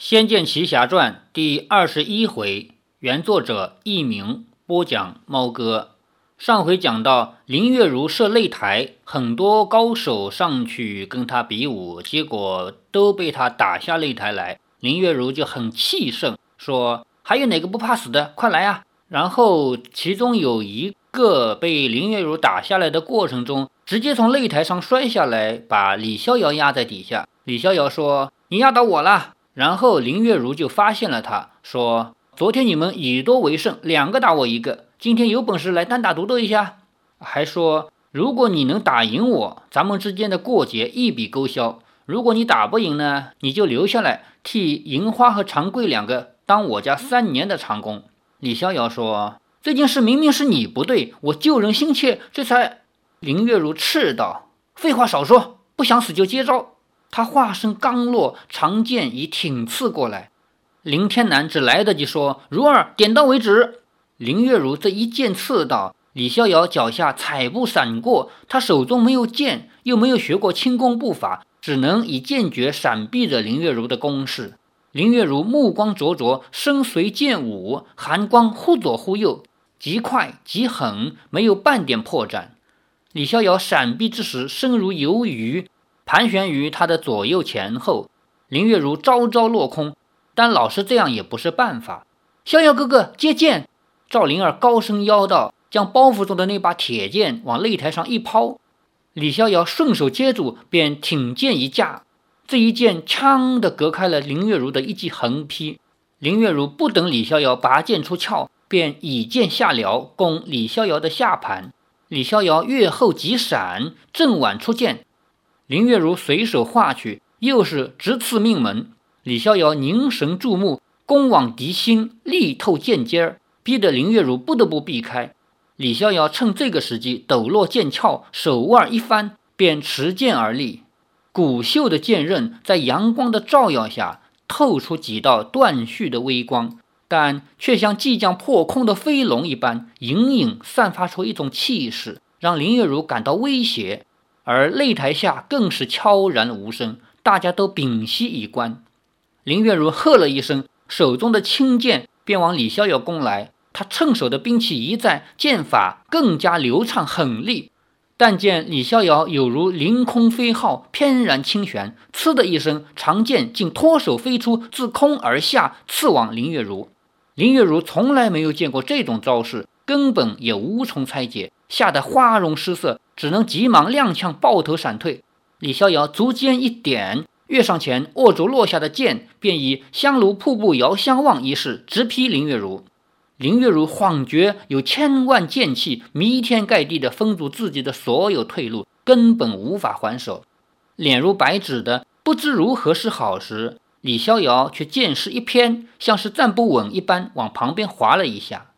仙剑奇侠传》第二十一回，原作者佚名，播讲猫哥。上回讲到林月如设擂台，很多高手上去跟他比武，结果都被他打下擂台来。林月如就很气盛，说：“还有哪个不怕死的？快来啊！”然后其中有一个被林月如打下来的过程中，直接从擂台上摔下来，把李逍遥压在底下。李逍遥说：“你压倒我了。”然后林月如就发现了他，说：“昨天你们以多为胜，两个打我一个，今天有本事来单打独斗一下。”还说：“如果你能打赢我，咱们之间的过节一笔勾销；如果你打不赢呢，你就留下来替银花和长贵两个当我家三年的长工。”李逍遥说：“这件事明明是你不对，我救人心切，这才……”林月如斥道：“废话少说，不想死就接招。”他话声刚落，长剑已挺刺过来。林天南只来得及说：“如儿，点到为止。”林月如这一剑刺到李逍遥脚下，踩步闪过。他手中没有剑，又没有学过轻功步法，只能以剑诀闪避着林月如的攻势。林月如目光灼灼，身随剑舞，寒光忽左忽右，极快极狠，没有半点破绽。李逍遥闪避之时，身如游鱼。盘旋于他的左右前后，林月如招招落空，但老是这样也不是办法。逍遥哥哥接剑，赵灵儿高声邀道，将包袱中的那把铁剑往擂台上一抛，李逍遥顺手接住，便挺剑一架，这一剑枪的隔开了林月如的一记横劈。林月如不等李逍遥拔剑出鞘，便以剑下撩，攻李逍遥的下盘。李逍遥跃后急闪，正晚出剑。林月如随手划去，又是直刺命门。李逍遥凝神注目，攻往敌心，力透剑尖儿，逼得林月如不得不避开。李逍遥趁这个时机抖落剑鞘，手腕一翻，便持剑而立。骨秀的剑刃在阳光的照耀下，透出几道断续的微光，但却像即将破空的飞龙一般，隐隐散发出一种气势，让林月如感到威胁。而擂台下更是悄然无声，大家都屏息以观。林月如喝了一声，手中的青剑便往李逍遥攻来。他趁手的兵器一在，剑法更加流畅狠厉。但见李逍遥有如凌空飞号，翩然轻旋，呲的一声，长剑竟脱手飞出，自空而下，刺往林月如。林月如从来没有见过这种招式，根本也无从猜解。吓得花容失色，只能急忙踉跄抱头闪退。李逍遥足尖一点，跃上前握住落下的剑，便以香炉瀑布遥相望一式直劈林月如。林月如恍觉有千万剑气弥天盖地的封住自己的所有退路，根本无法还手，脸如白纸的不知如何是好时，李逍遥却剑势一偏，像是站不稳一般，往旁边滑了一下。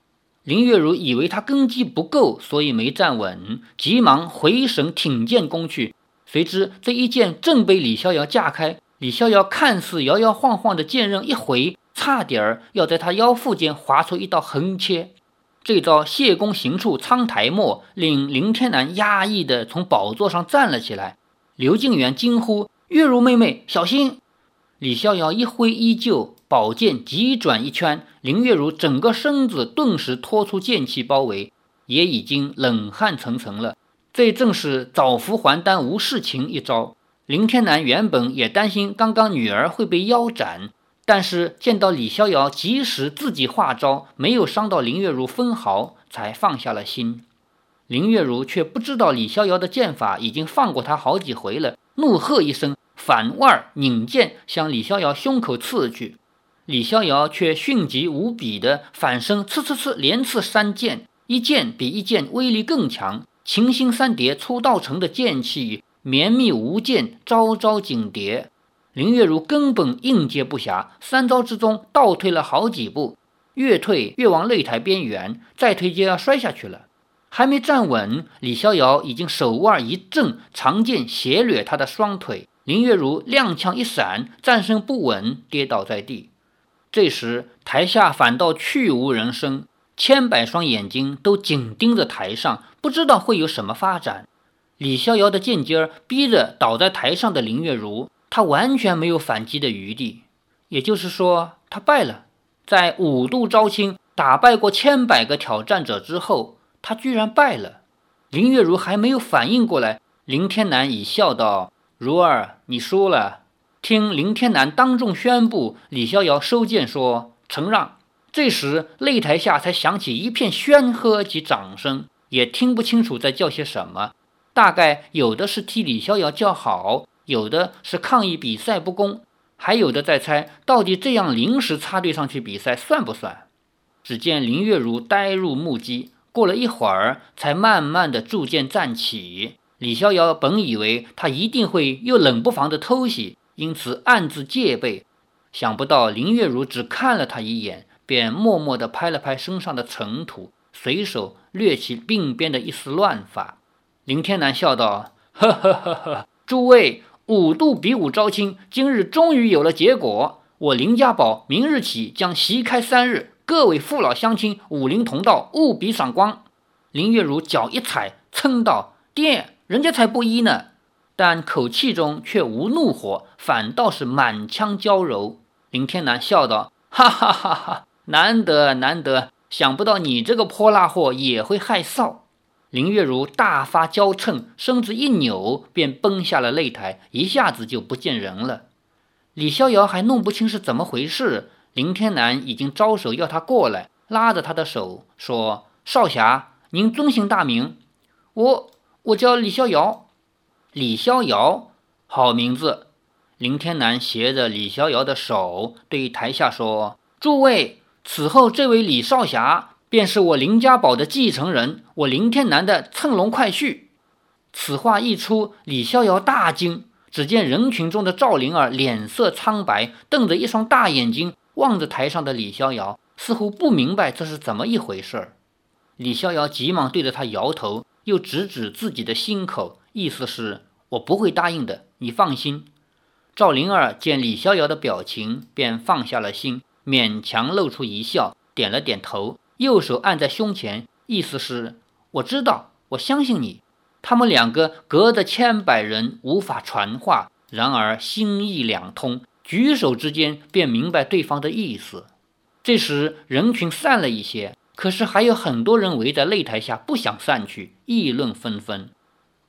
林月如以为他根基不够，所以没站稳，急忙回神挺剑攻去。谁知这一剑正被李逍遥架开，李逍遥看似摇摇晃晃的剑刃一回，差点儿要在他腰腹间划出一道横切。这招谢公行处苍苔没，令林天南压抑地从宝座上站了起来。刘静元惊呼：“月如妹妹，小心！”李逍遥一挥衣袖。宝剑急转一圈，林月如整个身子顿时脱出剑气包围，也已经冷汗涔涔了。这正是早服还丹无事情一招。林天南原本也担心刚刚女儿会被腰斩，但是见到李逍遥及时自己化招，没有伤到林月如分毫，才放下了心。林月如却不知道李逍遥的剑法已经放过他好几回了，怒喝一声，反腕拧剑向李逍遥胸口刺去。李逍遥却迅疾无比的反身，刺刺刺，连刺三剑，一剑比一剑威力更强。秦心三叠出道成的剑气绵密无间，招招紧叠。林月如根本应接不暇，三招之中倒退了好几步，越退越往擂台边缘，再退就要摔下去了。还没站稳，李逍遥已经手腕一震，长剑斜掠他的双腿。林月如踉跄一闪，站身不稳，跌倒在地。这时，台下反倒去无人声，千百双眼睛都紧盯着台上，不知道会有什么发展。李逍遥的剑尖儿逼着倒在台上的林月如，他完全没有反击的余地。也就是说，他败了。在五度招亲打败过千百个挑战者之后，他居然败了。林月如还没有反应过来，林天南已笑道：“如儿，你输了。”听林天南当众宣布，李逍遥收剑说：“承让。”这时擂台下才响起一片喧喝及掌声，也听不清楚在叫些什么。大概有的是替李逍遥叫好，有的是抗议比赛不公。还有的在猜，到底这样临时插队上去比赛算不算？只见林月如呆入木屐，过了一会儿，才慢慢的铸剑站起。李逍遥本以为他一定会又冷不防的偷袭，因此暗自戒备。想不到林月如只看了他一眼，便默默地拍了拍身上的尘土，随手掠起鬓边的一丝乱发。林天南笑道：“呵呵呵呵，诸位。”五度比武招亲，今日终于有了结果。我林家堡明日起将席开三日，各位父老乡亲、武林同道务必赏光。林月如脚一踩，噌道：“爹，人家才不依呢。”但口气中却无怒火，反倒是满腔娇柔。林天南笑道：“哈哈哈哈，难得难得，想不到你这个泼辣货也会害臊。”林月如大发娇嗔，身子一扭，便奔下了擂台，一下子就不见人了。李逍遥还弄不清是怎么回事，林天南已经招手要他过来，拉着他的手说：“少侠，您尊姓大名？我我叫李逍遥。李逍遥，好名字。”林天南携着李逍遥的手，对台下说：“诸位，此后这位李少侠。”便是我林家堡的继承人，我林天南的乘龙快婿。此话一出，李逍遥大惊。只见人群中的赵灵儿脸色苍白，瞪着一双大眼睛望着台上的李逍遥，似乎不明白这是怎么一回事儿。李逍遥急忙对着他摇头，又指指自己的心口，意思是我不会答应的，你放心。赵灵儿见李逍遥的表情，便放下了心，勉强露出一笑，点了点头。右手按在胸前，意思是我知道，我相信你。他们两个隔着千百人无法传话，然而心意两通，举手之间便明白对方的意思。这时人群散了一些，可是还有很多人围在擂台下不想散去，议论纷纷。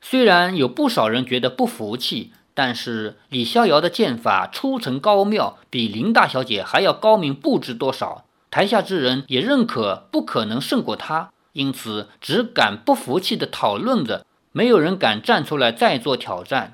虽然有不少人觉得不服气，但是李逍遥的剑法出尘高妙，比林大小姐还要高明不知多少。台下之人也认可不可能胜过他，因此只敢不服气地讨论着，没有人敢站出来再做挑战。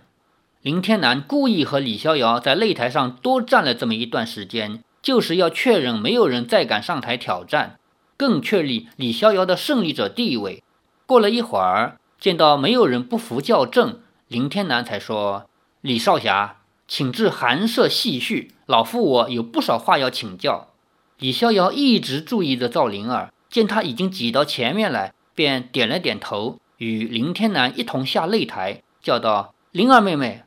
林天南故意和李逍遥在擂台上多站了这么一段时间，就是要确认没有人再敢上台挑战，更确立李逍遥的胜利者地位。过了一会儿，见到没有人不服校正，林天南才说：“李少侠，请至寒舍细叙，老夫我有不少话要请教。”李逍遥一直注意着赵灵儿，见他已经挤到前面来，便点了点头，与林天南一同下擂台，叫道：“灵儿妹妹。”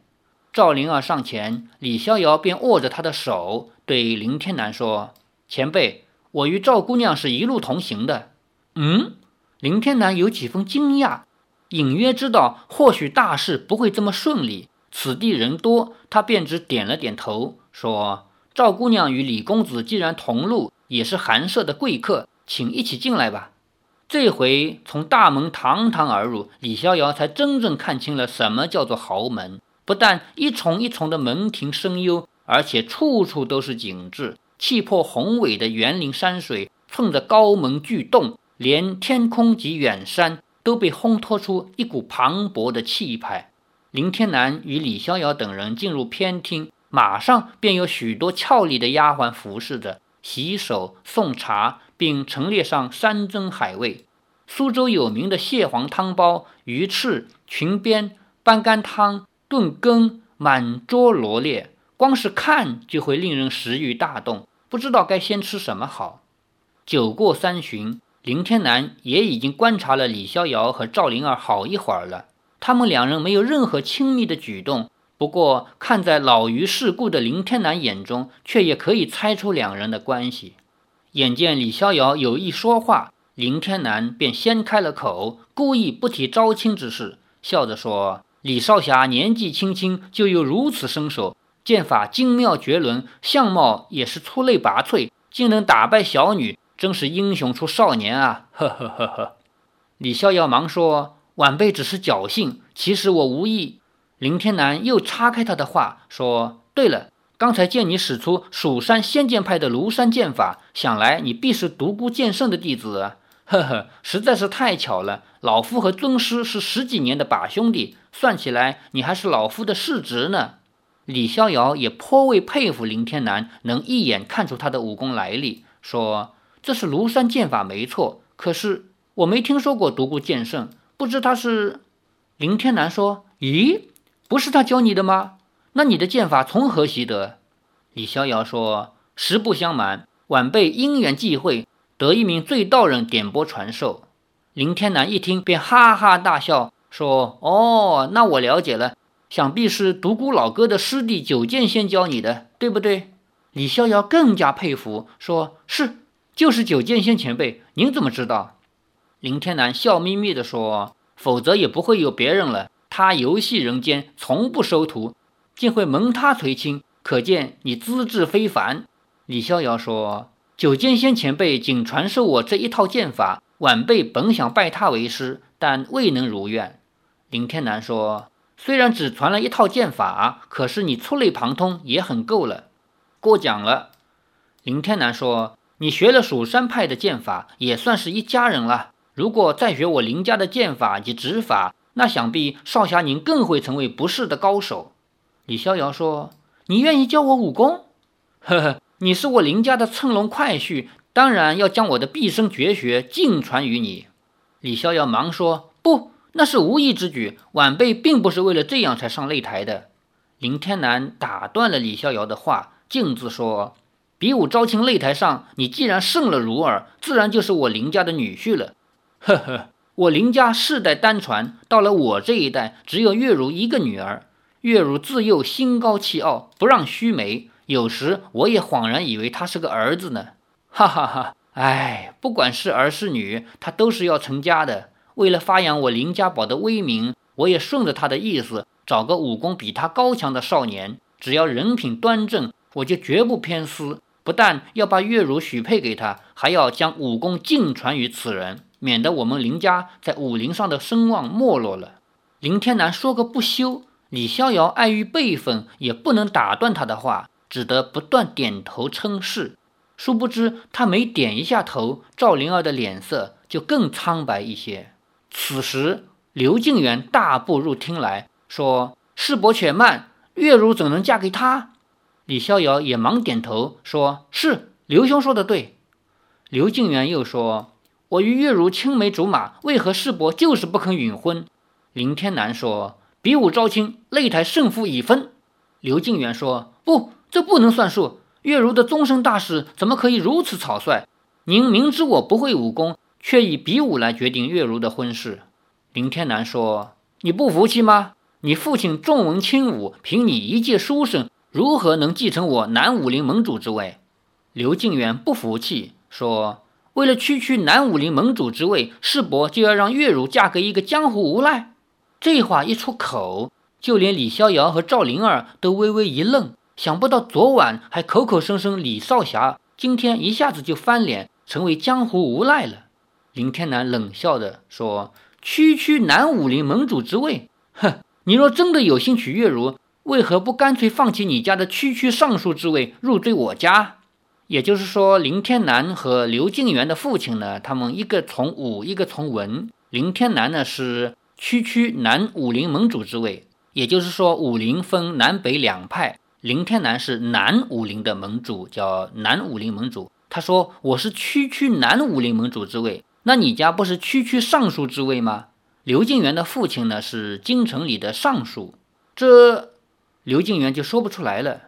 赵灵儿上前，李逍遥便握着她的手，对林天南说：“前辈，我与赵姑娘是一路同行的。”嗯，林天南有几分惊讶，隐约知道或许大事不会这么顺利，此地人多，他便只点了点头，说。赵姑娘与李公子既然同路，也是寒舍的贵客，请一起进来吧。这回从大门堂堂而入，李逍遥才真正看清了什么叫做豪门。不但一重一重的门庭深幽，而且处处都是景致，气魄宏伟的园林山水，冲着高门巨洞，连天空及远山都被烘托出一股磅礴的气派。林天南与李逍遥等人进入偏厅。马上便有许多俏丽的丫鬟服侍着，洗手送茶，并陈列上山珍海味。苏州有名的蟹黄汤包、鱼翅、裙边、斑干汤、炖羹满桌罗列，光是看就会令人食欲大动，不知道该先吃什么好。酒过三巡，林天南也已经观察了李逍遥和赵灵儿好一会儿了，他们两人没有任何亲密的举动。不过，看在老于世故的林天南眼中，却也可以猜出两人的关系。眼见李逍遥有意说话，林天南便先开了口，故意不提招亲之事，笑着说：“李少侠年纪轻轻就有如此身手，剑法精妙绝伦，相貌也是出类拔萃，竟能打败小女，真是英雄出少年啊！呵呵呵呵。李逍遥忙说：“晚辈只是侥幸，其实我无意。”林天南又岔开他的话说：“对了，刚才见你使出蜀山仙剑派的庐山剑法，想来你必是独孤剑圣的弟子。呵呵，实在是太巧了。老夫和尊师是十几年的把兄弟，算起来你还是老夫的世侄呢。”李逍遥也颇为佩服林天南能一眼看出他的武功来历，说：“这是庐山剑法没错，可是我没听说过独孤剑圣，不知他是。”林天南说：“咦，不是他教你的吗？那你的剑法从何习得？”李逍遥说：“实不相瞒，晚辈因缘际会，得一名醉道人点拨传授。”林天南一听便哈哈大笑，说：“哦，那我了解了。”想必是独孤老哥的师弟九剑仙教你的，对不对？李逍遥更加佩服，说是，就是九剑仙前辈。您怎么知道？林天南笑眯眯地说：“否则也不会有别人了。他游戏人间，从不收徒，竟会蒙他垂青，可见你资质非凡。”李逍遥说：“九剑仙前辈仅传授我这一套剑法，晚辈本想拜他为师，但未能如愿。”林天南说。虽然只传了一套剑法，可是你触类旁通也很够了。过奖了，林天南说：“你学了蜀山派的剑法，也算是一家人了。如果再学我林家的剑法及指法，那想必少侠您更会成为不世的高手。”李逍遥说：“你愿意教我武功？呵呵，你是我林家的乘龙快婿，当然要将我的毕生绝学尽传于你。”李逍遥忙说：“不。”那是无意之举，晚辈并不是为了这样才上擂台的。林天南打断了李逍遥的话，径自说：“比武招亲擂台上，你既然胜了如儿，自然就是我林家的女婿了。”呵呵，我林家世代单传，到了我这一代，只有月如一个女儿。月如自幼心高气傲，不让须眉，有时我也恍然以为他是个儿子呢。哈哈哈！哎，不管是儿是女，他都是要成家的。为了发扬我林家宝的威名，我也顺着他的意思，找个武功比他高强的少年，只要人品端正，我就绝不偏私。不但要把月如许配给他，还要将武功尽传于此人，免得我们林家在武林上的声望没落了。林天南说个不休，李逍遥碍于辈分，也不能打断他的话，只得不断点头称是。殊不知他每点一下头，赵灵儿的脸色就更苍白一些。此时，刘敬元大步入厅来说：“世伯且慢，月如怎能嫁给他？”李逍遥也忙点头说：“是，刘兄说的对。”刘敬元又说：“我与月如青梅竹马，为何师伯就是不肯允婚？”林天南说：“比武招亲，擂台胜负已分。”刘敬元说：“不，这不能算数。月如的终身大事，怎么可以如此草率？您明知我不会武功。”却以比武来决定月如的婚事。林天南说：“你不服气吗？你父亲重文轻武，凭你一介书生，如何能继承我南武林盟主之位？”刘敬元不服气，说：“为了区区南武林盟主之位，世伯就要让月如嫁给一个江湖无赖？”这话一出口，就连李逍遥和赵灵儿都微微一愣。想不到昨晚还口口声声李少侠，今天一下子就翻脸，成为江湖无赖了。林天南冷笑着说：“区区南武林盟主之位，哼！你若真的有心娶月如，为何不干脆放弃你家的区区尚书之位，入赘我家？也就是说，林天南和刘敬元的父亲呢，他们一个从武，一个从文。林天南呢是区区南武林盟主之位，也就是说，武林分南北两派，林天南是南武林的盟主，叫南武林盟主。他说：我是区区南武林盟主之位。”那你家不是区区尚书之位吗？刘敬元的父亲呢是京城里的尚书，这刘敬元就说不出来了。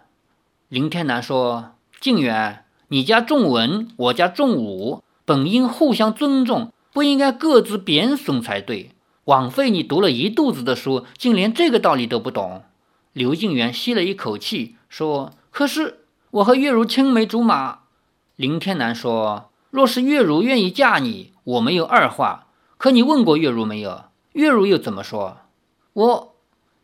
林天南说：“敬元，你家重文，我家重武，本应互相尊重，不应该各自贬损才对。枉费你读了一肚子的书，竟连这个道理都不懂。”刘敬元吸了一口气说：“可是我和月如青梅竹马。”林天南说：“若是月如愿意嫁你。”我没有二话，可你问过月如没有？月如又怎么说？我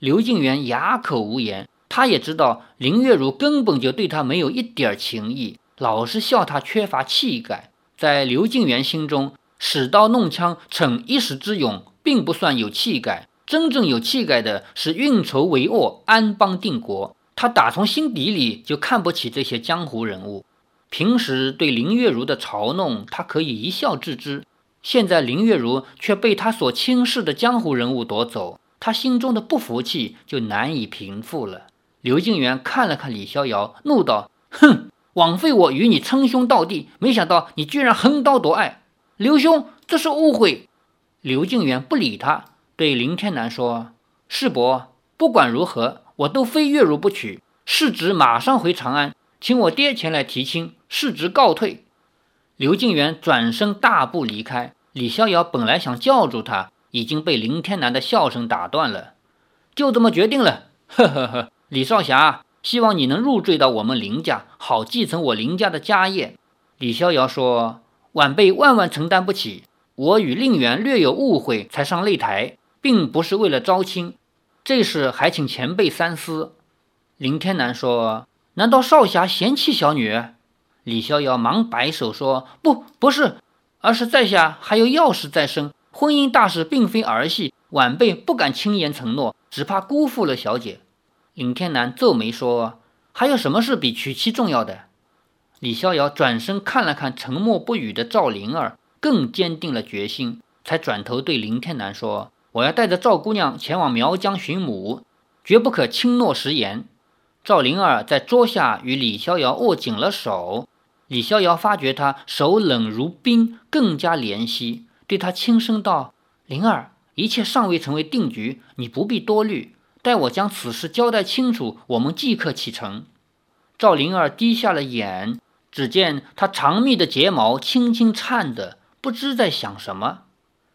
刘敬元哑口无言，他也知道林月如根本就对他没有一点情意，老是笑他缺乏气概。在刘敬元心中，使刀弄枪逞一时之勇，并不算有气概。真正有气概的是运筹帷幄、安邦定国。他打从心底里就看不起这些江湖人物。平时对林月如的嘲弄，他可以一笑置之。现在林月如却被他所轻视的江湖人物夺走，他心中的不服气就难以平复了。刘敬元看了看李逍遥，怒道：“哼，枉费我与你称兄道弟，没想到你居然横刀夺爱。刘兄，这是误会。”刘敬元不理他，对林天南说：“世伯，不管如何，我都非月如不娶。世侄马上回长安，请我爹前来提亲。世侄告退。”刘敬元转身大步离开。李逍遥本来想叫住他，已经被林天南的笑声打断了。就这么决定了，呵呵呵。李少侠，希望你能入赘到我们林家，好继承我林家的家业。李逍遥说：“晚辈万万承担不起。我与令媛略有误会，才上擂台，并不是为了招亲。这事还请前辈三思。”林天南说：“难道少侠嫌弃小女？”李逍遥忙摆手说：“不，不是，而是在下还有要事在身，婚姻大事并非儿戏，晚辈不敢轻言承诺，只怕辜负了小姐。”尹天南皱眉说：“还有什么事比娶妻重要的？”李逍遥转身看了看沉默不语的赵灵儿，更坚定了决心，才转头对林天南说：“我要带着赵姑娘前往苗疆寻母，绝不可轻诺食言。”赵灵儿在桌下与李逍遥握紧了手。李逍遥发觉他手冷如冰，更加怜惜，对他轻声道：“灵儿，一切尚未成为定局，你不必多虑。待我将此事交代清楚，我们即刻启程。”赵灵儿低下了眼，只见他长密的睫毛轻轻颤的，不知在想什么。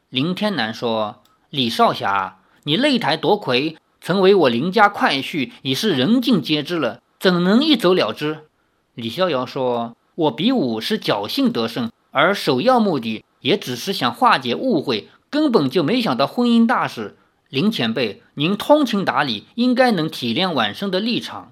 林天南说：“李少侠，你擂台夺魁，曾为我林家快婿，已是人尽皆知了，怎能一走了之？”李逍遥说。我比武是侥幸得胜，而首要目的也只是想化解误会，根本就没想到婚姻大事。林前辈，您通情达理，应该能体谅晚生的立场。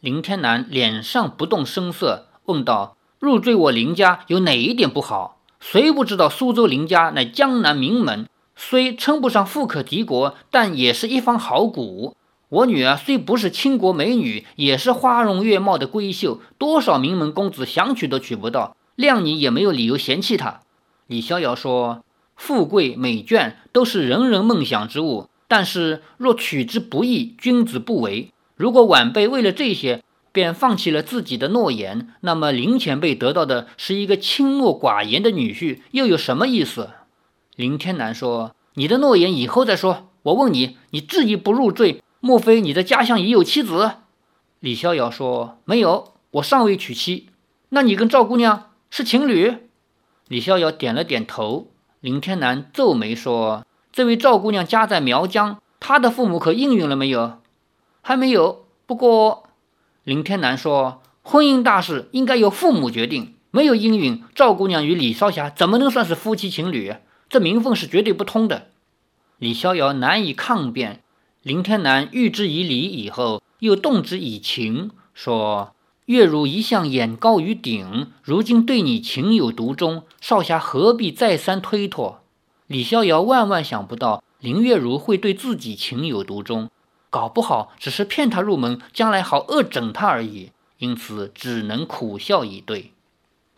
林天南脸上不动声色，问道：“入赘我林家有哪一点不好？谁不知道苏州林家乃江南名门，虽称不上富可敌国，但也是一方好古。”我女儿虽不是倾国美女，也是花容月貌的闺秀，多少名门公子想娶都娶不到，谅你也没有理由嫌弃她。李逍遥说：“富贵美眷都是人人梦想之物，但是若取之不易，君子不为。如果晚辈为了这些便放弃了自己的诺言，那么林前辈得到的是一个清诺寡言的女婿，又有什么意思？”林天南说：“你的诺言以后再说。我问你，你执意不入赘？”莫非你的家乡已有妻子？李逍遥说：“没有，我尚未娶妻。那你跟赵姑娘是情侣？”李逍遥点了点头。林天南皱眉说：“这位赵姑娘家在苗疆，她的父母可应允了没有？”还没有。不过，林天南说：“婚姻大事应该由父母决定，没有应允，赵姑娘与李少侠怎么能算是夫妻情侣？这名分是绝对不通的。”李逍遥难以抗辩。林天南喻之以理以后，又动之以情，说：“月如一向眼高于顶，如今对你情有独钟，少侠何必再三推脱？”李逍遥万万想不到林月如会对自己情有独钟，搞不好只是骗他入门，将来好恶整他而已，因此只能苦笑以对。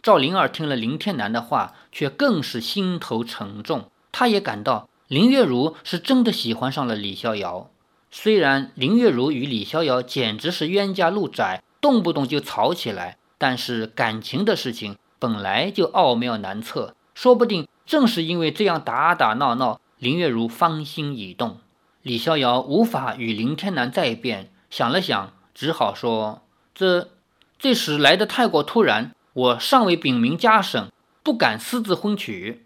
赵灵儿听了林天南的话，却更是心头沉重，他也感到林月如是真的喜欢上了李逍遥。虽然林月如与李逍遥简直是冤家路窄，动不动就吵起来，但是感情的事情本来就奥妙难测，说不定正是因为这样打打闹闹，林月如芳心已动。李逍遥无法与林天南再辩，想了想，只好说：“这这时来的太过突然，我尚未禀明家省，不敢私自婚娶。”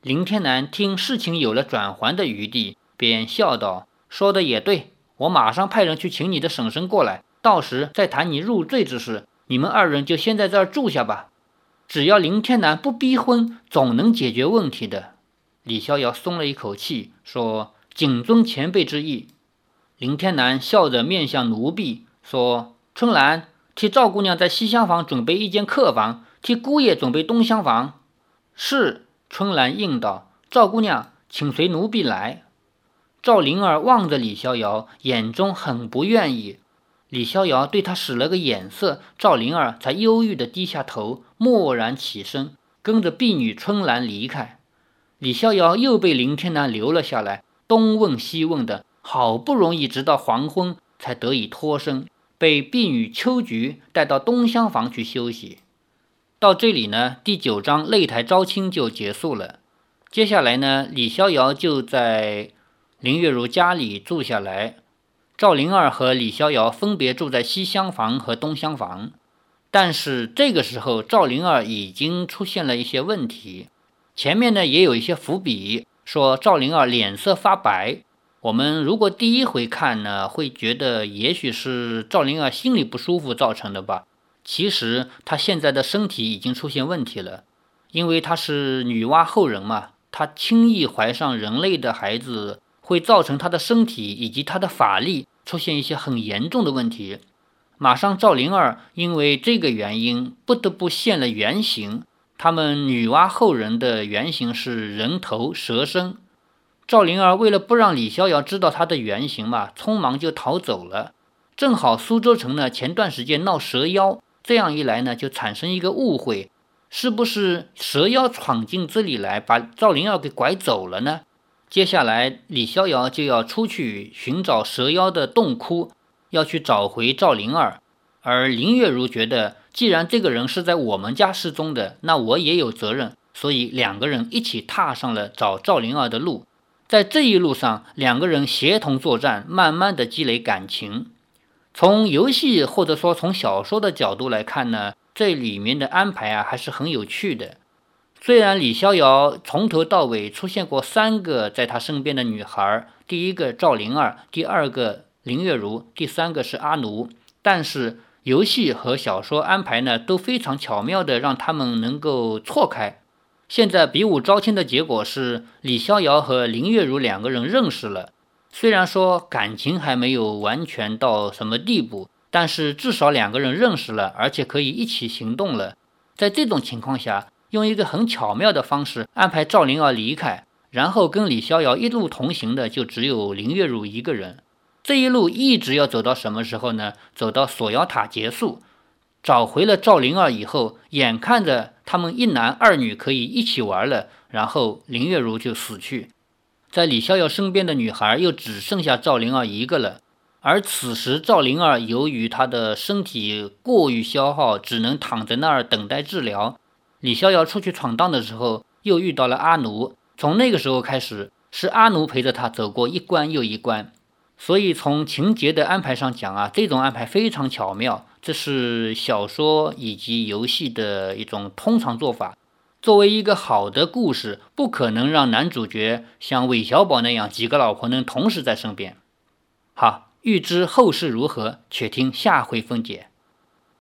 林天南听事情有了转圜的余地，便笑道。说的也对，我马上派人去请你的婶婶过来，到时再谈你入赘之事。你们二人就先在这儿住下吧，只要林天南不逼婚，总能解决问题的。李逍遥松了一口气，说：“谨遵前辈之意。”林天南笑着面向奴婢，说：“春兰，替赵姑娘在西厢房准备一间客房，替姑爷准备东厢房。”是。春兰应道：“赵姑娘，请随奴婢来。”赵灵儿望着李逍遥，眼中很不愿意。李逍遥对他使了个眼色，赵灵儿才忧郁地低下头，默然起身，跟着婢女春兰离开。李逍遥又被林天南留了下来，东问西问的，好不容易直到黄昏才得以脱身，被婢女秋菊带到东厢房去休息。到这里呢，第九章擂台招亲就结束了。接下来呢，李逍遥就在。林月如家里住下来，赵灵儿和李逍遥分别住在西厢房和东厢房。但是这个时候，赵灵儿已经出现了一些问题。前面呢也有一些伏笔，说赵灵儿脸色发白。我们如果第一回看呢，会觉得也许是赵灵儿心里不舒服造成的吧。其实她现在的身体已经出现问题了，因为她是女娲后人嘛，她轻易怀上人类的孩子。会造成他的身体以及他的法力出现一些很严重的问题。马上赵灵儿因为这个原因不得不现了原形。他们女娲后人的原型是人头蛇身。赵灵儿为了不让李逍遥知道她的原型嘛，匆忙就逃走了。正好苏州城呢前段时间闹蛇妖，这样一来呢就产生一个误会，是不是蛇妖闯进这里来把赵灵儿给拐走了呢？接下来，李逍遥就要出去寻找蛇妖的洞窟，要去找回赵灵儿。而林月如觉得，既然这个人是在我们家失踪的，那我也有责任，所以两个人一起踏上了找赵灵儿的路。在这一路上，两个人协同作战，慢慢的积累感情。从游戏或者说从小说的角度来看呢，这里面的安排啊，还是很有趣的。虽然李逍遥从头到尾出现过三个在他身边的女孩，第一个赵灵儿，第二个林月如，第三个是阿奴，但是游戏和小说安排呢都非常巧妙的让他们能够错开。现在比武招亲的结果是李逍遥和林月如两个人认识了，虽然说感情还没有完全到什么地步，但是至少两个人认识了，而且可以一起行动了。在这种情况下。用一个很巧妙的方式安排赵灵儿离开，然后跟李逍遥一路同行的就只有林月如一个人。这一路一直要走到什么时候呢？走到锁妖塔结束，找回了赵灵儿以后，眼看着他们一男二女可以一起玩了，然后林月如就死去，在李逍遥身边的女孩又只剩下赵灵儿一个了。而此时赵灵儿由于她的身体过于消耗，只能躺在那儿等待治疗。李逍遥出去闯荡的时候，又遇到了阿奴。从那个时候开始，是阿奴陪着他走过一关又一关。所以从情节的安排上讲啊，这种安排非常巧妙，这是小说以及游戏的一种通常做法。作为一个好的故事，不可能让男主角像韦小宝那样几个老婆能同时在身边。好，欲知后事如何，且听下回分解。